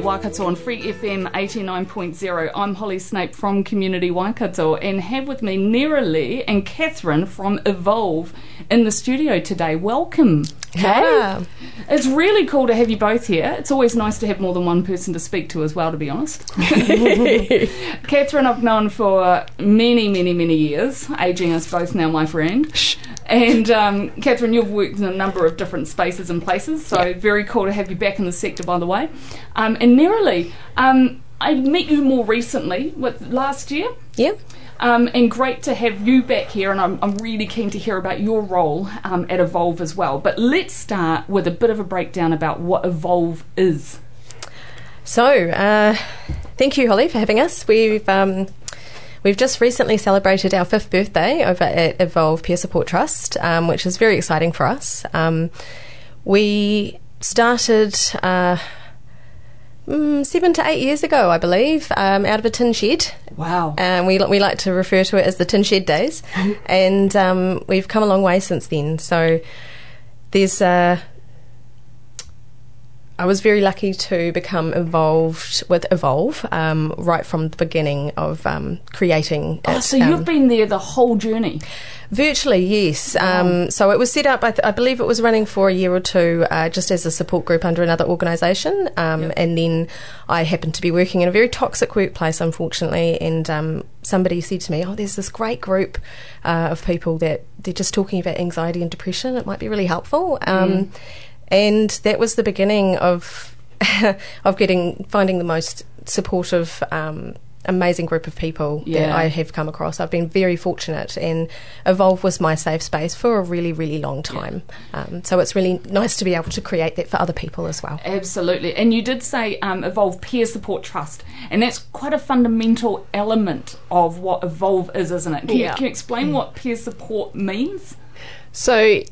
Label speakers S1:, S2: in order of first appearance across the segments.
S1: Community Waikato on Free FM 89.0. I'm Holly Snape from Community Waikato and have with me Nera Lee and Catherine from Evolve in the studio today. Welcome.
S2: Hey.
S1: It's really cool to have you both here. It's always nice to have more than one person to speak to as well, to be honest. Catherine, I've known for many, many, many years, aging us both now, my friend. And um, Catherine, you've worked in a number of different spaces and places, so yeah. very cool to have you back in the sector, by the way. Um, and Nerily, um, I met you more recently, with last year.
S2: Yeah.
S1: Um, and great to have you back here, and I'm, I'm really keen to hear about your role um, at Evolve as well. But let's start with a bit of a breakdown about what Evolve is.
S2: So, uh, thank you, Holly, for having us. We've um, We've just recently celebrated our fifth birthday over at Evolve Peer Support Trust, um, which is very exciting for us. Um, we started uh, mm, seven to eight years ago, I believe, um, out of a tin shed.
S1: Wow.
S2: And we, we like to refer to it as the tin shed days. and um, we've come a long way since then. So there's. Uh, I was very lucky to become involved with Evolve um, right from the beginning of um, creating.
S1: Oh, so you've um, been there the whole journey.
S2: Virtually, yes. Wow. Um, so it was set up, I, th- I, believe it was running for a year or two uh, just as a support group under another organisation. Um, yep. And then I happened to be working in a very toxic workplace, unfortunately. And um, somebody said to me, Oh, there's this great group uh, of people that they're just talking about anxiety and depression. It might be really helpful. Mm and that was the beginning of of getting finding the most supportive. Um, amazing group of people yeah. that I have come across. I've been very fortunate, and Evolve was my safe space for a really, really long time. Yeah. Um, so it's really nice to be able to create that for other people as well.
S1: Absolutely. And you did say um, Evolve Peer Support Trust, and that's quite a fundamental element of what Evolve is, isn't it? Can, yeah. you, can you explain mm. what peer support means?
S3: So,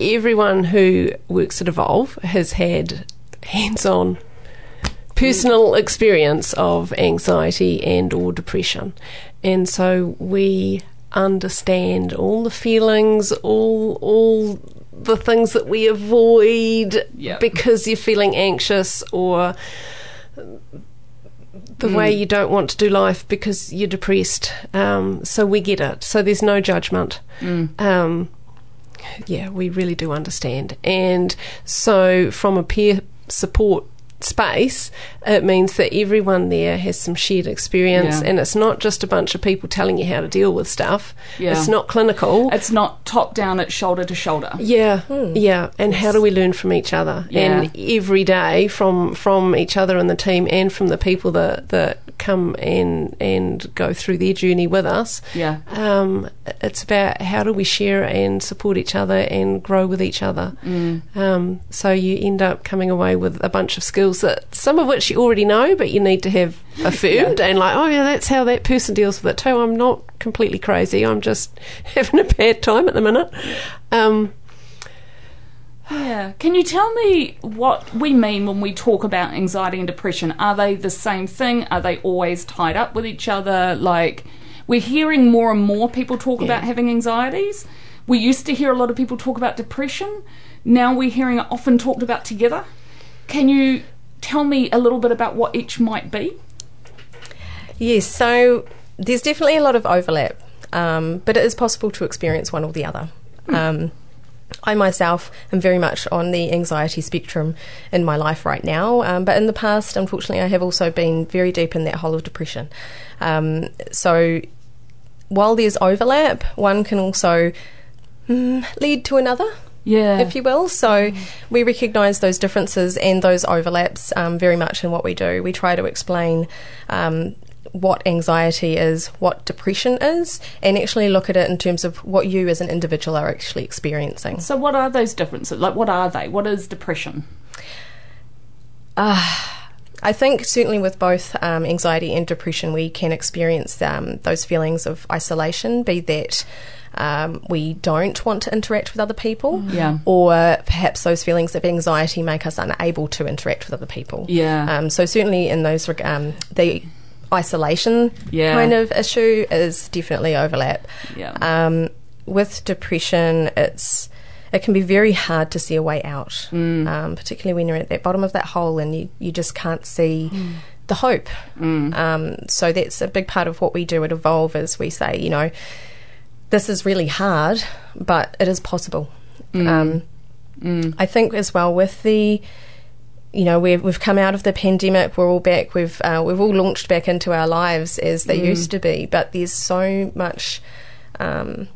S3: everyone who works at Evolve has had hands on personal experience of anxiety and or depression. And so we understand all the feelings, all all the things that we avoid yep. because you're feeling anxious or the mm. way you don't want to do life because you're depressed. Um, so we get it. So there's no judgment. Mm. Um, yeah, we really do understand. And so, from a peer support space, it means that everyone there has some shared experience yeah. and it's not just a bunch of people telling you how to deal with stuff. Yeah. It's not clinical.
S1: It's not top down, it's shoulder to shoulder.
S3: Yeah. Hmm. Yeah. And how do we learn from each other? Yeah. And every day from from each other and the team and from the people that, that come and and go through their journey with us.
S1: Yeah.
S3: Um, it's about how do we share and support each other and grow with each other. Mm. Um, so you end up coming away with a bunch of skills that some of which you already know, but you need to have affirmed yeah. and like, oh yeah, that's how that person deals with it too. I'm not completely crazy. I'm just having a bad time at the minute. Um,
S1: yeah. Can you tell me what we mean when we talk about anxiety and depression? Are they the same thing? Are they always tied up with each other? Like, we're hearing more and more people talk yeah. about having anxieties. We used to hear a lot of people talk about depression. Now we're hearing it often talked about together. Can you tell me a little bit about what each might be?
S2: Yes, so there's definitely a lot of overlap, um, but it is possible to experience one or the other. Hmm. Um, I myself am very much on the anxiety spectrum in my life right now, um, but in the past, unfortunately, I have also been very deep in that hole of depression. Um, so while there's overlap, one can also mm, lead to another.
S1: Yeah.
S2: If you will. So we recognise those differences and those overlaps um, very much in what we do. We try to explain um, what anxiety is, what depression is, and actually look at it in terms of what you as an individual are actually experiencing.
S1: So, what are those differences? Like, what are they? What is depression?
S2: I think certainly with both um, anxiety and depression, we can experience um, those feelings of isolation, be that um, we don't want to interact with other people,
S1: Yeah.
S2: or perhaps those feelings of anxiety make us unable to interact with other people.
S1: Yeah.
S2: Um, so certainly in those reg- um, the isolation
S1: Yeah.
S2: kind of issue is definitely overlap.
S1: Yeah.
S2: Um, with depression, it's it can be very hard to see a way out, um, particularly when you're at that bottom of that hole and you, you just can't see the hope. Um, so that's a big part of what we do at Evolve is we say, you know, this is really hard, but it is possible. Um, I think as well with the you know we've we've come out of the pandemic. We're all back. We've uh, we've all launched back into our lives as they used to be. But there's so much. Um,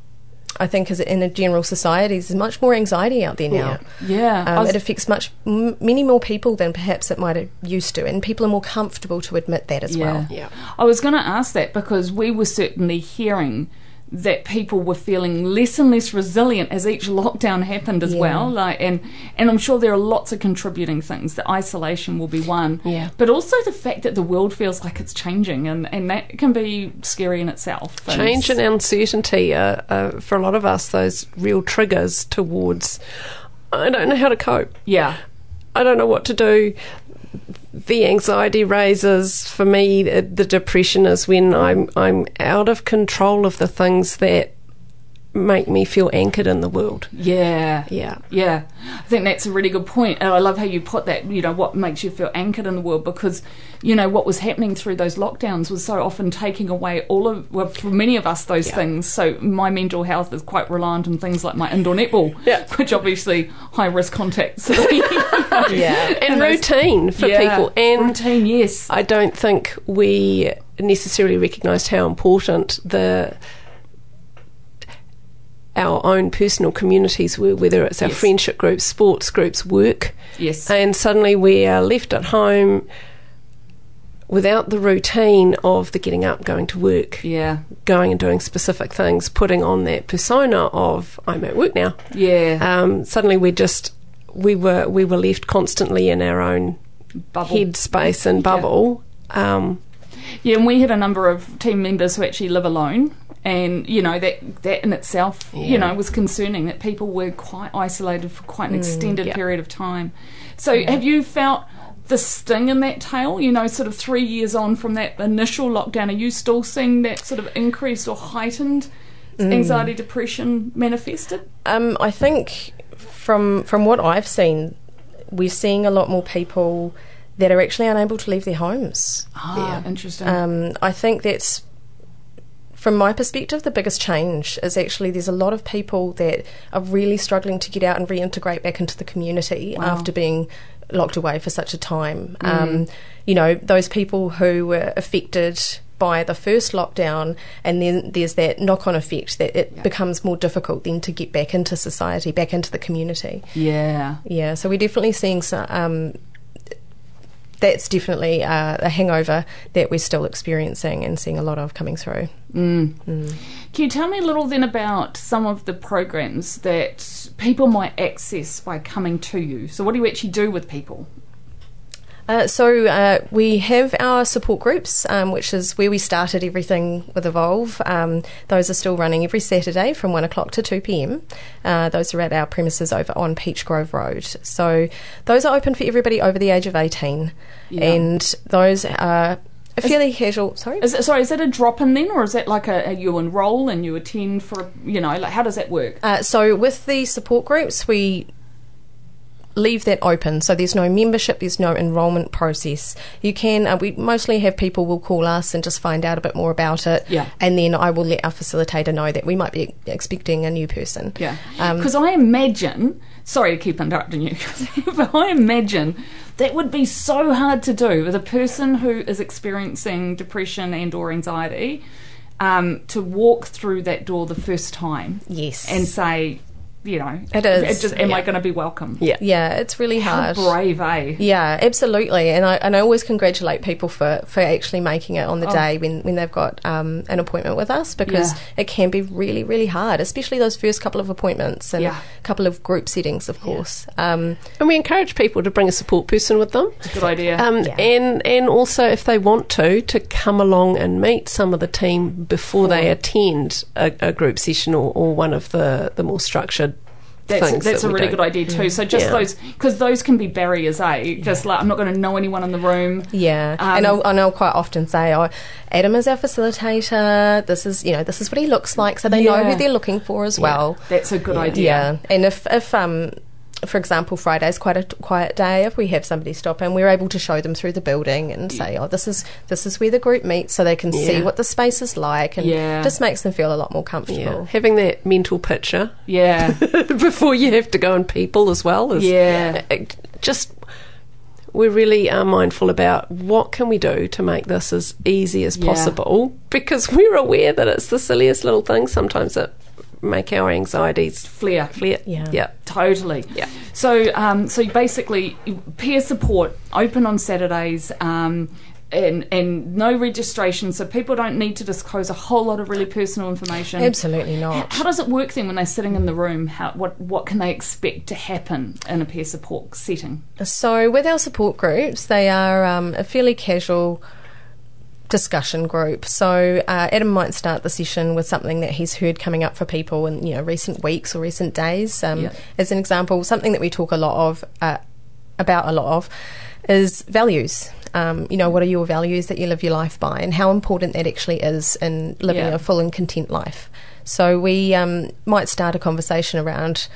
S2: I think as in a general society, there's much more anxiety out there now.
S1: Yeah. I
S2: Um,
S1: was-
S2: it affects much m- many more people than perhaps it might have used to, and people are more comfortable to admit that as well.
S3: Yeah.
S1: I was going to ask that because we were certainly hearing that people were feeling less and less resilient as each lockdown happened as
S2: Yeah.
S1: well. Like, and and I'm sure there are lots of contributing things. The isolation will be one,
S3: Yeah.
S1: but also the fact that the world feels like it's changing, and and that can be scary in itself. And
S3: Change and uncertainty are, are, for a lot of us, those real triggers towards, I don't know how to cope.
S1: yeah,
S3: I don't know what to do. The anxiety raises for me. The, depression is when I'm I'm out of control of the things that make me feel anchored in the world.
S1: yeah,
S3: Yeah.
S1: Yeah, I think that's a really good point. And I love how you put that, you know, what makes you feel anchored in the world because, you know, what was happening through those lockdowns was so often taking away all of, well, for many of us, those
S3: Yeah.
S1: things. So my mental health is quite reliant on things like my indoor netball,
S3: Yeah.
S1: which obviously high risk contacts.
S2: Yeah.
S3: And,
S1: those-
S3: routine for
S1: Yeah,
S3: people. And
S1: routine, yes.
S3: I don't think we necessarily recognised how important the our own personal communities were, whether it's our
S1: Yes.
S3: friendship groups, sports groups, work.
S1: Yes.
S3: And suddenly we are left at home without the routine of the getting up, going to work,
S1: yeah,
S3: going and doing specific things, putting on that persona of I'm at work now.
S1: yeah.
S3: Um, suddenly we're just we were we were left constantly in our own
S1: Bubble.
S3: head space and bubble. Um,
S1: Yeah, and we had a number of team members who actually live alone, and you know that that in itself, you know, was concerning that people were quite isolated for quite an extended
S3: yeah.
S1: period of time. So, have you felt the sting in that tail? You know, sort of three years on from that initial lockdown, are you still seeing that sort of increased or heightened anxiety, depression manifested?
S2: Um, I think from from what I've seen, we're seeing a lot more people that are actually unable to leave their homes.
S1: Ah, interesting.
S2: Um, I think that's, from my perspective, the biggest change is actually there's a lot of people that are really struggling to get out and reintegrate back into the community
S1: Wow.
S2: after being locked away for such a time. Um, you know, those people who were affected by the first lockdown, and then there's that knock on effect that it
S1: Yeah.
S2: becomes more difficult then to get back into society, back into the community.
S1: yeah.
S2: Yeah, so we're definitely seeing some. Um, that's definitely uh, a hangover that we're still experiencing and seeing a lot of coming through.
S1: Can you tell me a little then about some of the programs that people might access by coming to you? So, what do you actually do with people?
S2: Uh, so uh, we have our support groups, um, which is where we started everything with Evolve. Um, those are still running every Saturday from one o'clock to two pm. Uh, those are at our premises over on Peach Grove Road. So those are open for everybody over the age of eighteen,
S1: Yeah.
S2: and those are a fairly casual. Sorry.
S1: Is it, sorry, is that a drop in then, or is that like a, a you enroll and you attend for you know like how does that work?
S2: Uh, so with the support groups, we leave that open. So there's no membership, there's no enrolment process. You can. Uh, we mostly have people will call us and just find out a bit more about it.
S1: Yeah.
S2: And then I will let our facilitator know that we might be expecting a new person.
S1: Yeah,
S2: Um,
S1: because I imagine. Sorry to keep interrupting you, but I imagine that would be so hard to do with a person who is experiencing depression and or anxiety. Um, to walk through that door the first time
S2: Yes.
S1: and say, you know,
S2: It is,
S1: just, am I going to be welcome?
S3: Yeah.
S2: Yeah, it's really
S1: How
S2: hard.
S1: brave, eh?
S2: Yeah, absolutely, and I and I always congratulate people for, for actually making it on the
S1: Oh.
S2: day when, when they've got um, an appointment with us because
S1: Yeah.
S2: it can be really really hard, especially those first couple of appointments and
S1: Yeah.
S2: a couple of group settings, of course. Um,
S3: And we encourage people to bring a support person with them.
S1: Good idea.
S3: Um,
S2: Yeah.
S3: and and also if they want to to come along and meet some of the team before they attend a, a group session or, or one of the, the more structured
S1: That's, that's
S3: that
S1: a really good idea too. So just
S3: Yeah.
S1: those, because those can be barriers, eh? Just like I'm not going to know anyone in the room.
S2: yeah,
S1: Um,
S2: and I'll, and I'll quite often say, "Oh, Adam is our facilitator. This is you know this is what he looks like, so they know who they're looking for as well."
S1: That's a good idea.
S2: Yeah, and if if um, for example, Friday is quite a quiet day. If we have somebody stop and we're able to show them through the building and say, "Oh, this is this is where the group meets," so they can see what the space is like, and
S1: Yeah.
S2: just makes them feel a lot more
S3: Yeah,
S2: comfortable.
S3: having that mental picture
S1: Yeah.
S3: before you have to go and people as well is
S1: Yeah.
S3: uh, just we really are mindful about what can we do to make this as easy as
S1: Yeah.
S3: possible because we're aware that it's the silliest little thing sometimes that make our anxieties
S1: Flair.
S3: flare.
S2: Yeah.
S3: yeah.
S1: Totally.
S3: Yeah.
S1: So, um, so basically, peer support open on Saturdays, um, and and no registration, so people don't need to disclose a whole lot of really personal information.
S2: Absolutely not.
S1: How does it work then when they're sitting in the room? How, what what can they expect to happen in a peer support setting?
S2: So, with our support groups, they are um, a fairly casual discussion group. So, uh, Adam might start the session with something that he's heard coming up for people in you know recent weeks or recent days. Um,
S1: Yeah.
S2: As an example, something that we talk a lot of uh, about a lot of is values. Um, you know, what are your values that you live your life by, and how important that actually is in living
S1: Yeah.
S2: a full and content life. So we um, might start a conversation around,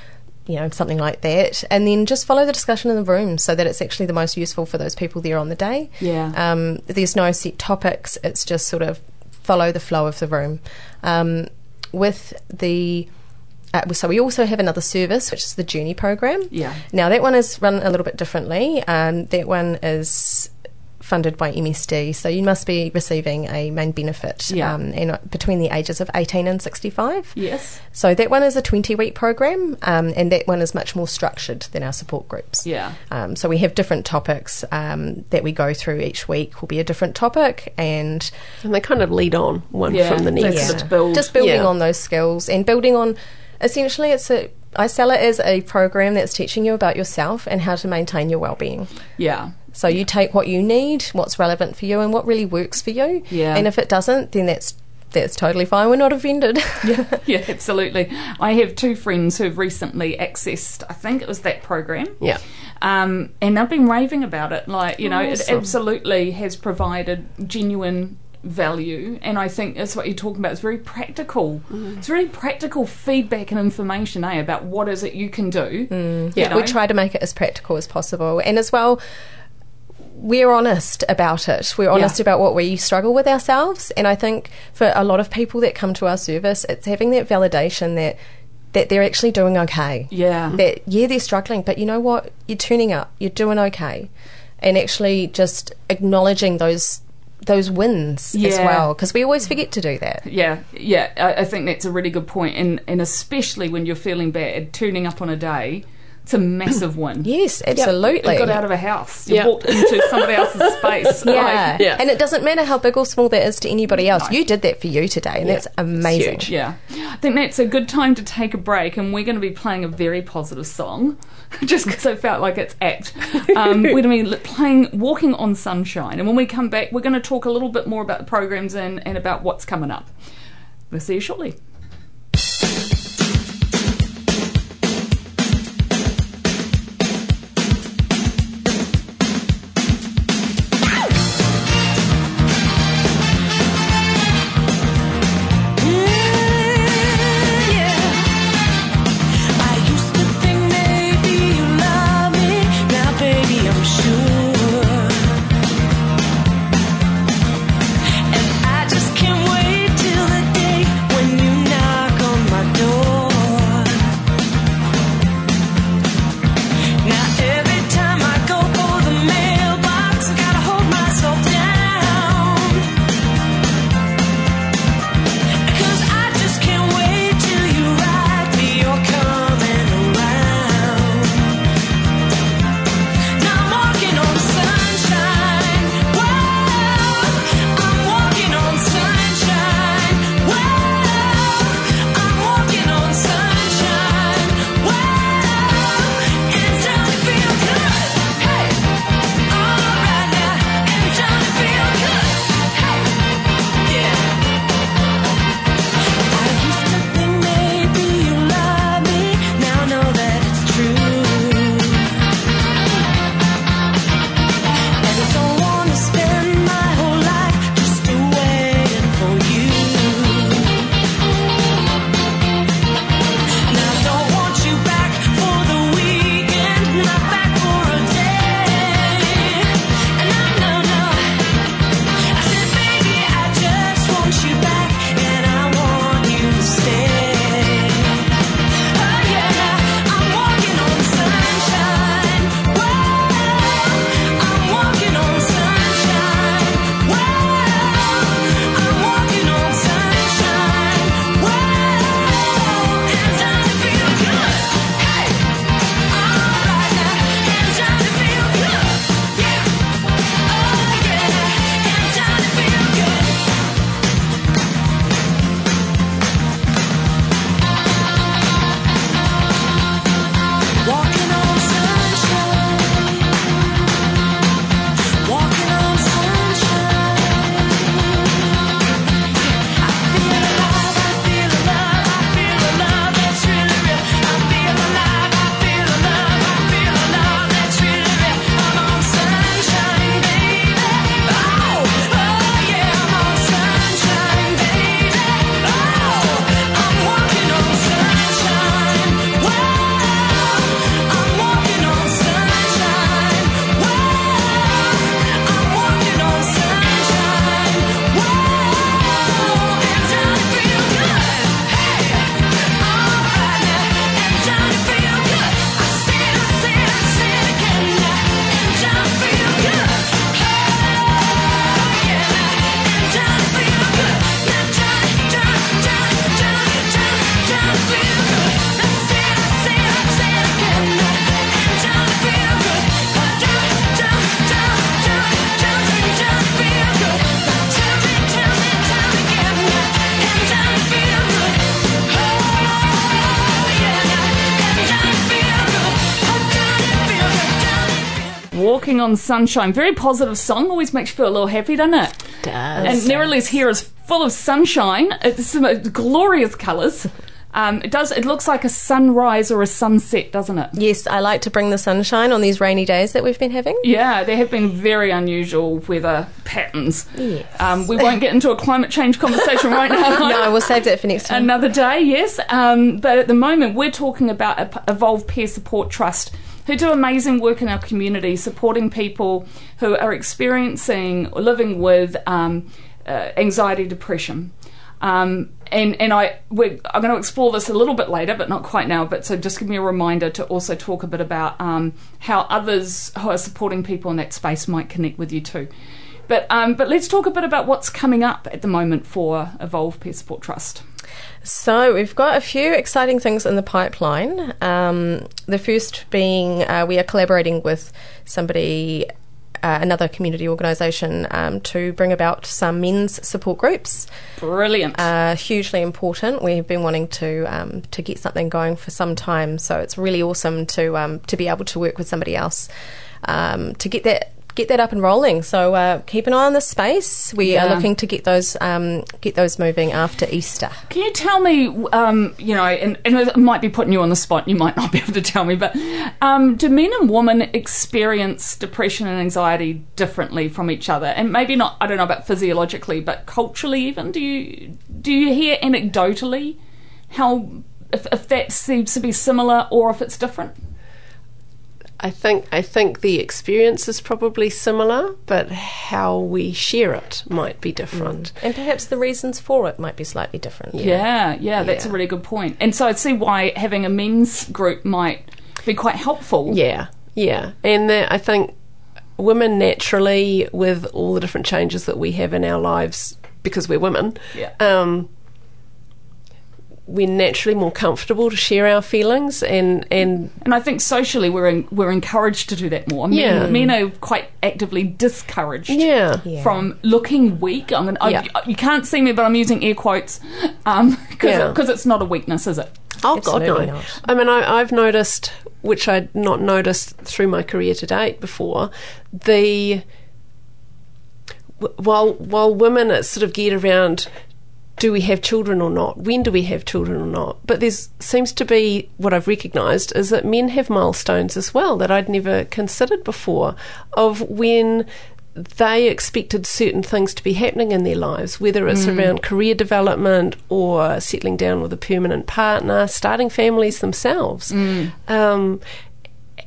S2: you know, something like that, and then just follow the discussion in the room so that it's actually the most useful for those people there on the day.
S1: Yeah.
S2: Um, there's no set topics; it's just sort of follow the flow of the room. Um, with the uh, so we also have another service, which is the Journey program.
S1: Yeah.
S2: Now that one is run a little bit differently. Um, that one is funded by MSD, so you must be receiving a main benefit
S1: Yeah.
S2: um, and between the ages of 18 and 65.
S1: Yes.
S2: So that one is a 20 week program, um, and that one is much more structured than our support groups.
S1: Yeah.
S2: Um, so we have different topics um, that we go through each week. Will be a different topic, and
S3: and they kind of lead on one
S1: Yeah,
S3: from the next
S1: of to build.
S2: just building
S3: Yeah.
S2: on those skills and building on. Essentially, it's a. I sell it as a program that's teaching you about yourself and how to maintain your well-being.
S1: Yeah.
S2: So you take what you need, what's relevant for you, and what really works for you.
S1: Yeah.
S2: And if it doesn't, then that's that's totally fine. We're not offended.
S1: yeah, absolutely. I have two friends who have recently accessed, I think it was that program.
S3: Yeah.
S1: Um, and they've been raving about it. Like, you know, it absolutely has provided genuine value. And I think that's what you're talking about. It's very practical. It's very practical feedback and information, eh, about what is it you can do. Mm,
S2: Yeah, we try to make it as practical as possible. And as well, we're honest about it. We're honest
S1: Yeah.
S2: about what we struggle with ourselves. And I think for a lot of people that come to our service, it's having that validation that that they're actually doing okay.
S1: Yeah.
S2: That yeah, they're struggling, but you know what? You're turning up. You're doing okay. And actually just acknowledging those those wins as well because we always forget to do that.
S1: Yeah, yeah, I, I think that's a really good point, and and especially when you're feeling bad, turning up on a day, it's a massive win.
S2: Yes, absolutely.
S1: You got out of a house. You
S3: Yeah.
S1: walked into somebody else's space.
S2: Yeah.
S1: Like,
S3: Yeah.
S2: and it doesn't matter how big or small that is to anybody else. You did that for you today, and that's amazing.
S3: huge.
S1: yeah. I think that's a good time to take a break, and we're going to be playing a very positive song, just because I felt like it's apt. Um, we're going to be playing "Walking on Sunshine," and when we come back, we're going to talk a little bit more about the programs and, and about what's coming up. We'll see you shortly. On Sunshine. Very positive song. Always makes you feel a little happy, doesn't it?
S3: does.
S1: And Nerili's hair is full of sunshine. It's some glorious colours. Um, it does. It looks like a sunrise or a sunset, doesn't it?
S2: Yes, I like to bring the sunshine on these rainy days that we've been having.
S1: Yeah, there have been very unusual weather patterns.
S2: Yes.
S1: Um, we won't get into a climate change conversation right now.
S2: No, we'll save that for next time.
S1: Another day, yes. Um, but at the moment, we're talking about Evolve Peer Support Trust, who do amazing work in our community, supporting people who are experiencing or living with um, uh, anxiety, depression. Um, and and I I'm going to explore this a little bit later, but not quite now. But so just give me a reminder to also talk a bit about um, how others who are supporting people in that space might connect with you too. But um, but let's talk a bit about what's coming up at the moment for Evolve Peer Support Trust.
S2: So we've got a few exciting things in the pipeline. Um, the first being uh, we are collaborating with somebody, uh, another community organisation, um, to bring about some men's support groups.
S1: Brilliant.
S2: Uh, hugely important. We've been wanting to um, to get something going for some time, so it's really awesome to um, to be able to work with somebody else um, to get that get that up and rolling. So uh, keep an eye on this space. We
S1: Yeah.
S2: are looking to get those um, get those moving after Easter.
S1: Can you tell me, um, you know, and, and it might be putting you on the spot, you might not be able to tell me, but um, do men and women experience depression and anxiety differently from each other? And maybe not, I don't know about physiologically, but culturally even? Do you, do you hear anecdotally how, if, if that seems to be similar or if it's different?
S3: I think I think the experience is probably similar, but how we share it might be different.
S2: And perhaps the reasons for it might be slightly different.
S1: Yeah, yeah, that's a really good point. And so I'd see why having a men's group might be quite helpful.
S3: Yeah, yeah, and that I think women naturally, with all the different changes that we have in our lives because we're women,
S1: Yeah.
S3: um, we're naturally more comfortable to share our feelings and and
S1: And I think socially we're in, we're encouraged to do that more. Men,
S3: Yeah.
S1: men are quite actively discouraged
S3: yeah,
S2: Yeah.
S1: from looking weak. I'm gonna,
S3: Yeah.
S1: I, you can't see me, but I'm using air quotes um, because
S3: Yeah.
S1: it's not a weakness, is it?
S3: Oh God, no!
S2: Not.
S3: I mean, I, I've noticed, which I'd not noticed through my career to date before, the while while women are sort of geared around, do we have children or not? When do we have children or not? But there's seems to be what I've recognised is that men have milestones as well that I'd never considered before, of when they expected certain things to be happening in their lives, whether it's around career development or settling down with a permanent partner, starting families themselves. Um,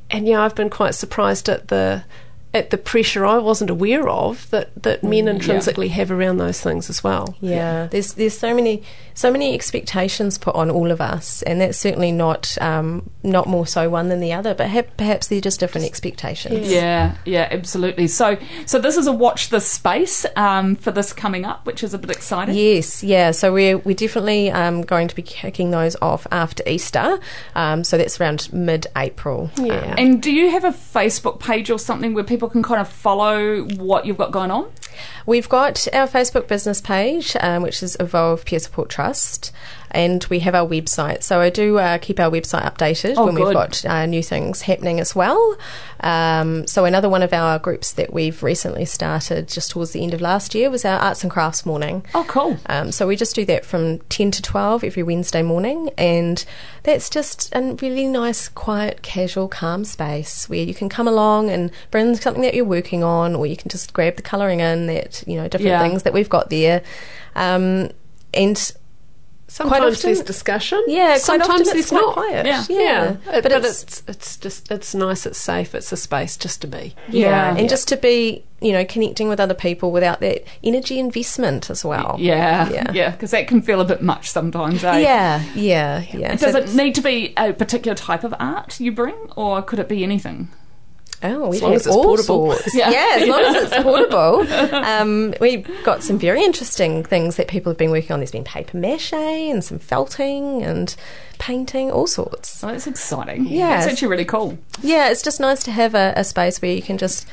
S3: and yeah, I've been quite surprised at the at the pressure I wasn't aware of that, that men intrinsically have around those things as well.
S2: Yeah, there's there's so many so many expectations put on all of us, and that's certainly not um, not more so one than the other, but ha- perhaps they're just different expectations.
S1: Yeah, yeah, absolutely. So, so this is a watch this space um, for this coming up, which is a bit exciting.
S2: Yes, yeah. So we're we're definitely um, going to be kicking those off after Easter. Um, so that's around mid-April.
S3: Yeah.
S1: And do you have a Facebook page or something where people can kind of follow what you've got going on?
S2: We've got our Facebook business page, um, which is Evolve Peer Support Trust, and we have our website. So I do uh, keep our website updated
S1: Oh,
S2: when
S1: good.
S2: we've got uh, new things happening as well. Um, so another one of our groups that we've recently started just towards the end of last year was our Arts and Crafts morning.
S1: Oh, cool.
S2: Um, so we just do that from 10 to 12 every Wednesday morning, and that's just a really nice, quiet, casual, calm space where you can come along and bring something that you're working on, or you can just grab the colouring in that, you know, different
S1: Yeah.
S2: things that we've got there. Um, and
S3: Sometimes
S2: often-
S3: there's discussion.
S2: yeah, quite
S3: sometimes
S2: often
S3: there's
S2: it's quite
S3: not.
S2: quiet.
S1: Yeah.
S3: Yeah,
S2: But,
S3: but,
S2: it's,
S3: it's, it's just it's nice, it's safe, it's a space just to be.
S2: yeah, and
S1: Yeah.
S2: just to be, you know, connecting with other people without that energy investment as well.
S1: Yeah,
S2: Yeah.
S1: yeah, because that can feel a bit much sometimes. Eh?
S2: Yeah, yeah, yeah.
S1: Does
S2: So
S1: it need to be a particular type of art you bring, or could it be anything?
S2: Oh, we
S3: long
S2: have
S3: as it's
S2: all
S3: portable.
S2: sorts.
S1: Yeah.
S2: Yeah. as long as it's portable. Um, we've got some very interesting things that people have been working on. There's been paper mache and some felting and painting, all sorts.
S1: Oh, that's exciting.
S2: Yeah.
S1: that's actually really cool.
S2: Yeah, it's just nice to have a, a space where you can just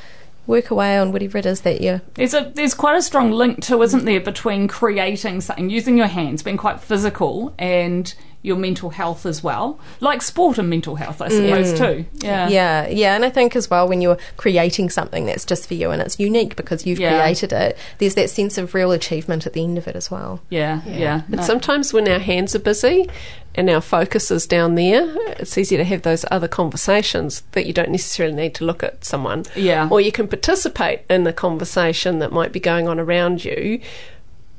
S2: work away on whatever it is that you're.
S1: There's a there's quite a strong link too, isn't there, between creating something, using your hands, being quite physical, and your mental health as well, like sport and mental health, I suppose mm. too. Yeah.
S2: Yeah, yeah, and I think as well when you're creating something that's just for you and it's unique because you've
S1: Yeah.
S2: created it, there's that sense of real achievement at the end of it as well.
S1: Yeah, yeah.
S3: And
S1: No.
S3: sometimes when our hands are busy and our focus is down there, it's easy to have those other conversations that you don't necessarily need to look at someone.
S1: Yeah.
S3: Or you can participate in the conversation that might be going on around you.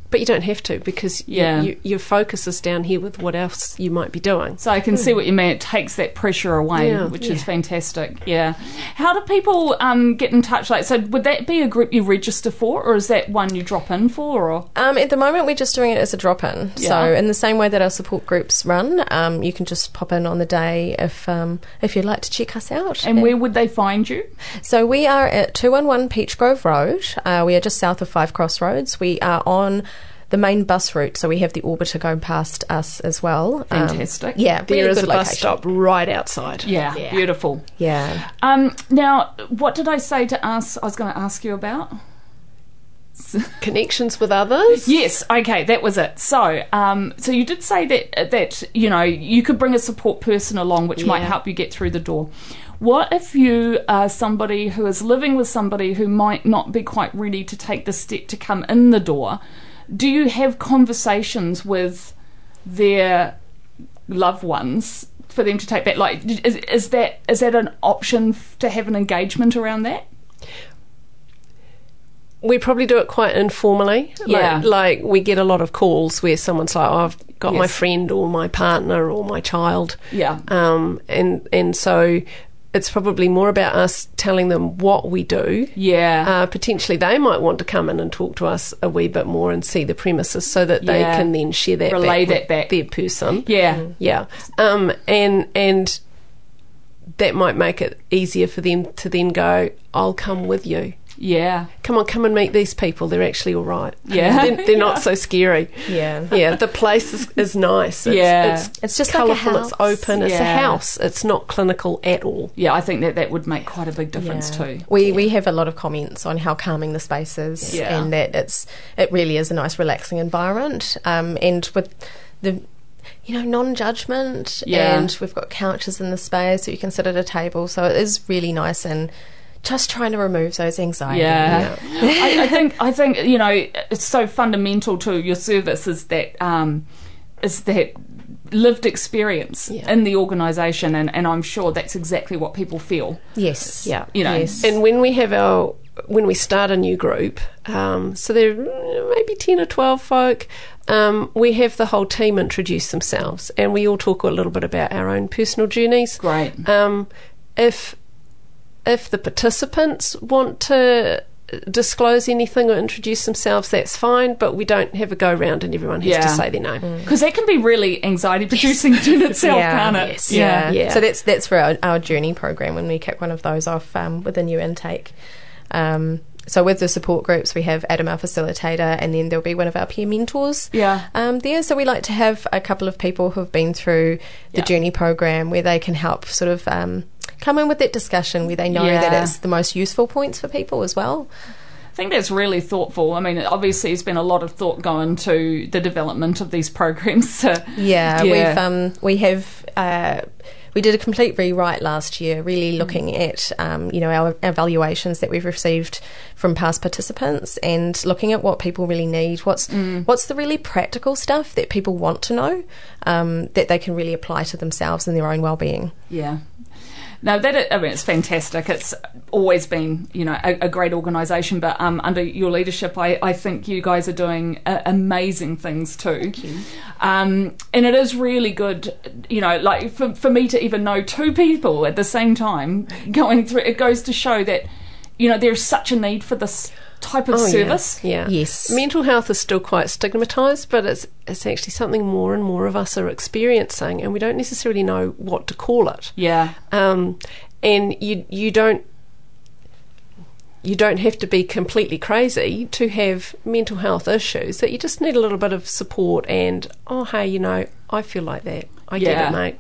S3: But you don't have to because
S1: Yeah.
S3: you, your focus is down here with what else you might be doing.
S1: So I can see what you mean. It takes that pressure away,
S3: Yeah.
S1: which is fantastic. Yeah. How do people um, get in touch? Like, so would that be a group you register for, or is that one you drop in for? Or
S2: Um, at the moment, we're just doing it as a drop in.
S1: Yeah.
S2: So, in the same way that our support groups run, um, you can just pop in on the day if um, if you'd like to check us out.
S1: and where would they find you?
S2: So we are at 211 Peach Grove Road. Uh, we are just south of Five Crossroads. We are on the main bus route, so we have the Orbiter go past us as well. Um,
S1: Fantastic.
S2: yeah,
S3: There
S2: really
S3: is a bus
S2: location.
S3: stop right outside.
S1: Yeah, beautiful.
S2: Yeah.
S1: Um, now, what did I say to ask? I was going to ask you about.
S3: Connections with others.
S1: Yes, okay, that was it. So, um, so you did say that that you know you could bring a support person along, which might help you get through the door. What if you are somebody who is living with somebody who might not be quite ready to take the step to come in the door? Do you have conversations with their loved ones for them to take that? Like, is, is that is that an option f- to have an engagement around that?
S3: we probably do it quite informally.
S1: Yeah.
S3: Like, like we get a lot of calls where someone's like, oh, I've got my friend or my partner or my child.
S1: Yeah.
S3: Um, and, and so it's probably more about us telling them what we do.
S1: Yeah.
S3: Uh, potentially they might want to come in and talk to us a wee bit more and see the premises so that they can then share that
S1: Relay
S3: back
S1: that
S3: with
S1: back.
S3: their person.
S1: yeah.
S3: Yeah. Um, and and that might make it easier for them to then go, I'll come with you.
S1: Yeah.
S3: Come on, come and meet these people. They're actually all right.
S1: Yeah.
S3: they're, they're not so scary.
S2: Yeah.
S3: Yeah, the place is, is nice. It's,
S1: Yeah.
S3: it's,
S2: It's just like a
S3: colourful.
S2: house.
S3: It's open. It's a house. It's not clinical at all.
S1: Yeah, I think that that would make quite a big difference
S2: Yeah.
S1: too.
S2: We we have a lot of comments on how calming the space is,
S1: Yeah.
S2: and that it's it really is a nice, relaxing environment. Um, and with the you know non-judgment,
S1: Yeah.
S2: and we've got couches in the space, so you can sit at a table. So it is really nice and just trying to remove those anxieties.
S1: Yeah, I, I think I think you know it's so fundamental to your service is that um, is that lived experience
S3: Yeah.
S1: in the organisation, and, and I'm sure that's exactly what people feel.
S2: Yes.
S3: Yeah.
S1: You know,
S2: Yes.
S3: And when we have our when we start a new group, um, so there are maybe ten or twelve folk, um, we have the whole team introduce themselves, and we all talk a little bit about our own personal journeys.
S1: Great.
S3: Um, if if the participants want to disclose anything or introduce themselves, that's fine. But we don't have a go round, and everyone has
S1: Yeah.
S3: to say their name.
S1: Because that can be really anxiety producing in itself,
S2: Yeah.
S1: can't it?
S2: Yes.
S3: Yeah. Yeah.
S2: So that's that's for our, our journey program when we kick one of those off um, with a new intake. Um, so with the support groups, we have Adam, our facilitator, and then there'll be one of our peer mentors.
S1: Yeah.
S2: Um, there, so we like to have a couple of people who've been through the
S1: Yeah.
S2: journey program where they can help sort of um, come in with that discussion where they know that it's the most useful points for people as well.
S1: I think that's really thoughtful. I mean, obviously, there's been a lot of thought going to the development of these programs. So,
S2: Yeah,
S1: Yeah.
S2: we've um, we have uh, we did a complete rewrite last year, really looking at um, you know our evaluations that we've received from past participants and looking at what people really need. What's
S1: Mm.
S2: what's the really practical stuff that people want to know um, that they can really apply to themselves and their own well-being.
S1: Yeah. No, that I mean, it's fantastic. It's always been, you know, a, a great organisation. But um, under your leadership, I, I think you guys are doing uh, amazing things too. Um, and it is really good, you know, like for, for me to even know two people at the same time going through. It goes to show that, you know, there's such a need for this type of
S3: Oh,
S1: service.
S3: Yeah.
S2: Yes.
S3: Mental health is still quite stigmatized, but it's it's actually something more and more of us are experiencing, and we don't necessarily know what to call it.
S1: Yeah.
S3: Um, and you you don't you don't have to be completely crazy to have mental health issues. That you just need a little bit of support and oh hey, you know, I feel like that. I get it, mate.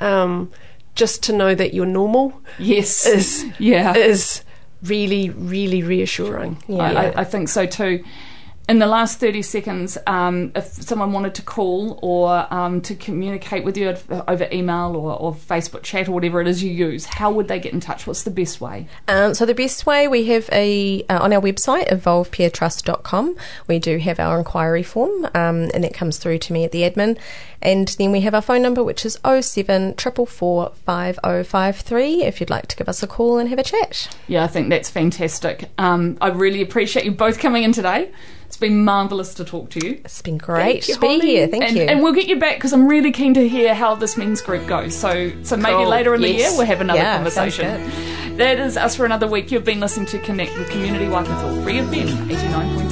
S3: Um, just to know that you're normal
S1: Yes.
S3: is
S1: yeah.
S3: is really really reassuring.
S2: Yeah.
S1: I, I, I think so too. In the last 30 seconds, um, if someone wanted to call or um, to communicate with you over email or, or Facebook chat or whatever it is you use, how would they get in touch? What's the best way?
S2: Um, so the best way we have a uh, on our website evolvepeertrust.com we do have our inquiry form um, and that comes through to me at the admin and then we have our phone number which is 07 444 5053 if you'd like to give us a call and have a chat.
S1: Yeah, I think that's fantastic. Um, I really appreciate you both coming in today. It's been marvellous to talk to you.
S2: It's been great
S3: you,
S2: to be here. Thank
S1: and,
S2: you.
S1: and we'll get you back because I'm really keen to hear how this men's group goes. So, so maybe
S3: Cool.
S1: later in the year we'll have another
S2: Yeah,
S1: conversation. That is us for another week. You've been listening to Connect with Community Waikato, Free FM 89.0.